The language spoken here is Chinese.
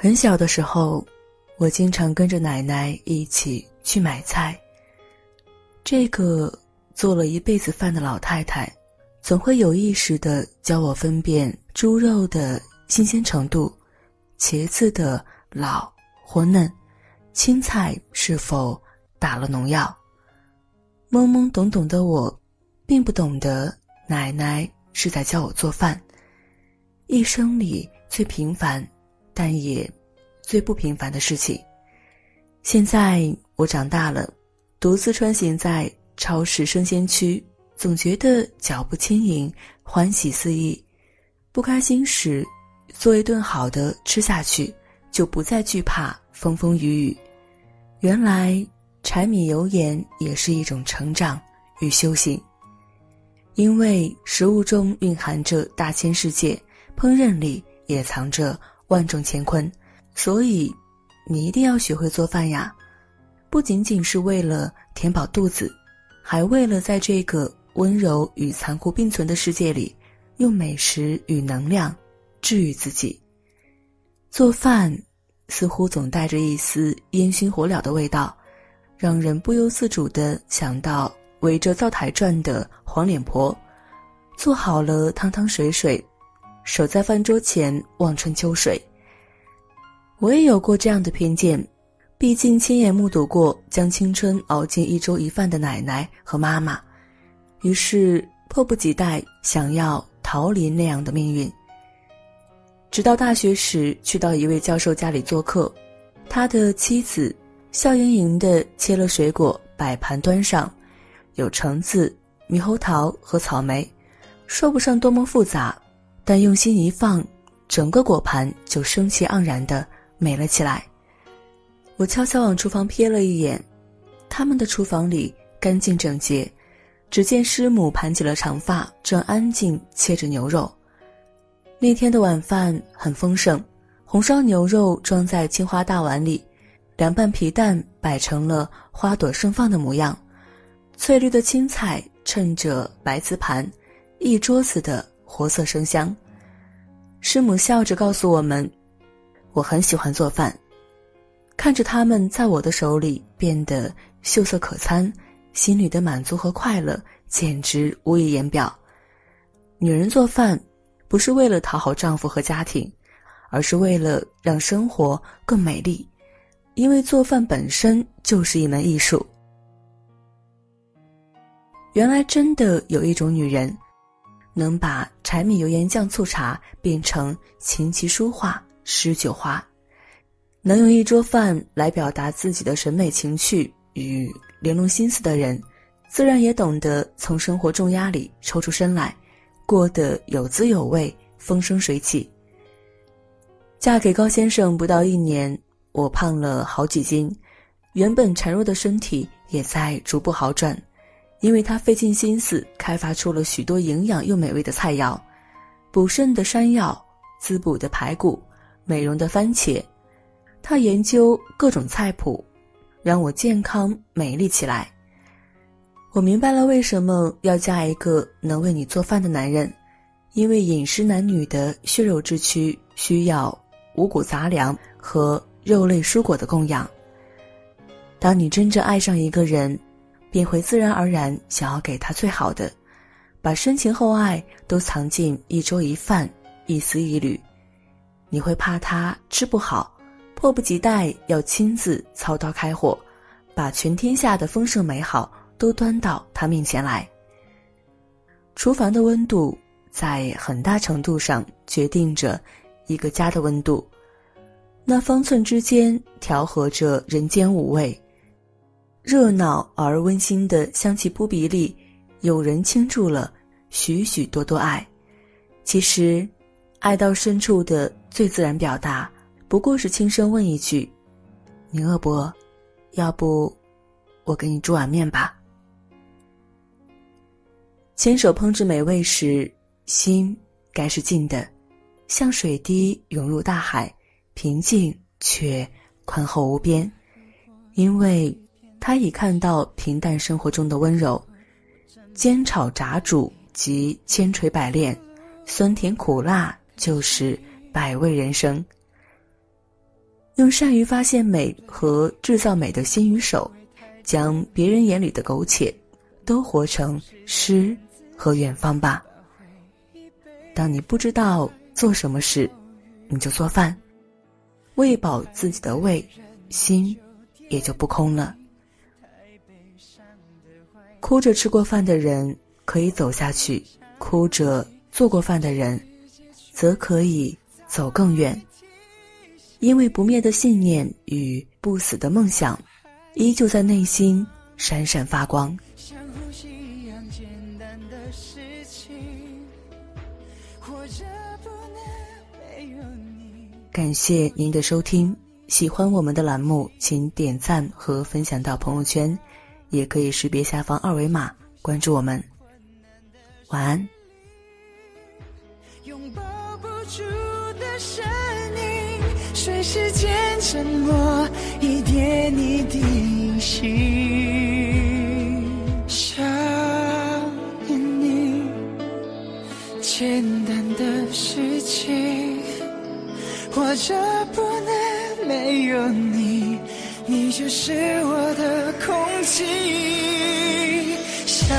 很小的时候，我经常跟着奶奶一起去买菜。这个做了一辈子饭的老太太，总会有意识的教我分辨猪肉的新鲜程度，茄子的老或嫩，青菜是否打了农药。懵懵懂懂的我，并不懂得奶奶是在教我做饭。一生里最平凡。但也最不平凡的事情。现在我长大了，独自穿行在超市生鲜区，总觉得脚步轻盈，欢喜肆意。不开心时，做一顿好的吃下去，就不再惧怕风风雨雨。原来柴米油盐也是一种成长与修行，因为食物中蕴含着大千世界，烹饪里也藏着。万种乾坤，所以你一定要学会做饭呀！不仅仅是为了填饱肚子，还为了在这个温柔与残酷并存的世界里，用美食与能量治愈自己。做饭似乎总带着一丝烟熏火燎的味道，让人不由自主地想到围着灶台转的黄脸婆。做好了汤汤水水。守在饭桌前望春秋水。我也有过这样的偏见，毕竟亲眼目睹过将青春熬进一粥一饭的奶奶和妈妈，于是迫不及待想要逃离那样的命运。直到大学时去到一位教授家里做客，他的妻子笑盈盈地切了水果摆盘端上，有橙子、猕猴桃和草莓，说不上多么复杂。但用心一放，整个果盘就生气盎然的美了起来。我悄悄往厨房瞥了一眼，他们的厨房里干净整洁，只见师母盘起了长发，正安静切着牛肉。那天的晚饭很丰盛，红烧牛肉装在青花大碗里，凉拌皮蛋摆成了花朵盛放的模样，翠绿的青菜衬着白瓷盘，一桌子的。活色生香，师母笑着告诉我们：“我很喜欢做饭，看着他们在我的手里变得秀色可餐，心里的满足和快乐简直无以言表。女人做饭不是为了讨好丈夫和家庭，而是为了让生活更美丽，因为做饭本身就是一门艺术。原来真的有一种女人。”能把柴米油盐酱醋茶变成琴棋书画诗酒花，能用一桌饭来表达自己的审美情趣与玲珑心思的人，自然也懂得从生活重压里抽出身来，过得有滋有味、风生水起。嫁给高先生不到一年，我胖了好几斤，原本孱弱的身体也在逐步好转。因为他费尽心思开发出了许多营养又美味的菜肴，补肾的山药，滋补的排骨，美容的番茄。他研究各种菜谱，让我健康美丽起来。我明白了为什么要嫁一个能为你做饭的男人，因为饮食男女的血肉之躯需要五谷杂粮和肉类蔬果的供养。当你真正爱上一个人。便会自然而然想要给他最好的，把深情厚爱都藏进一粥一饭、一丝一缕。你会怕他吃不好，迫不及待要亲自操刀开火，把全天下的丰盛美好都端到他面前来。厨房的温度在很大程度上决定着一个家的温度，那方寸之间调和着人间五味。热闹而温馨的香气扑鼻里，有人倾注了许许多多爱。其实，爱到深处的最自然表达，不过是轻声问一句：“你饿不饿？要不，我给你煮碗面吧。”牵手烹制美味时，心该是静的，像水滴涌入大海，平静却宽厚无边，因为。他已看到平淡生活中的温柔，煎炒炸煮及千锤百炼，酸甜苦辣就是百味人生。用善于发现美和制造美的心与手，将别人眼里的苟且，都活成诗和远方吧。当你不知道做什么时，你就做饭，喂饱自己的胃，心也就不空了。哭着吃过饭的人可以走下去，哭着做过饭的人，则可以走更远。因为不灭的信念与不死的梦想，依旧在内心闪闪发光。感谢您的收听，喜欢我们的栏目，请点赞和分享到朋友圈，也可以识别下方二维码关注我们。晚安。拥抱不住的声音，随时间沉默，一点一滴心。想念你，简单的事情，或者不能没有你，你就是我的空气。想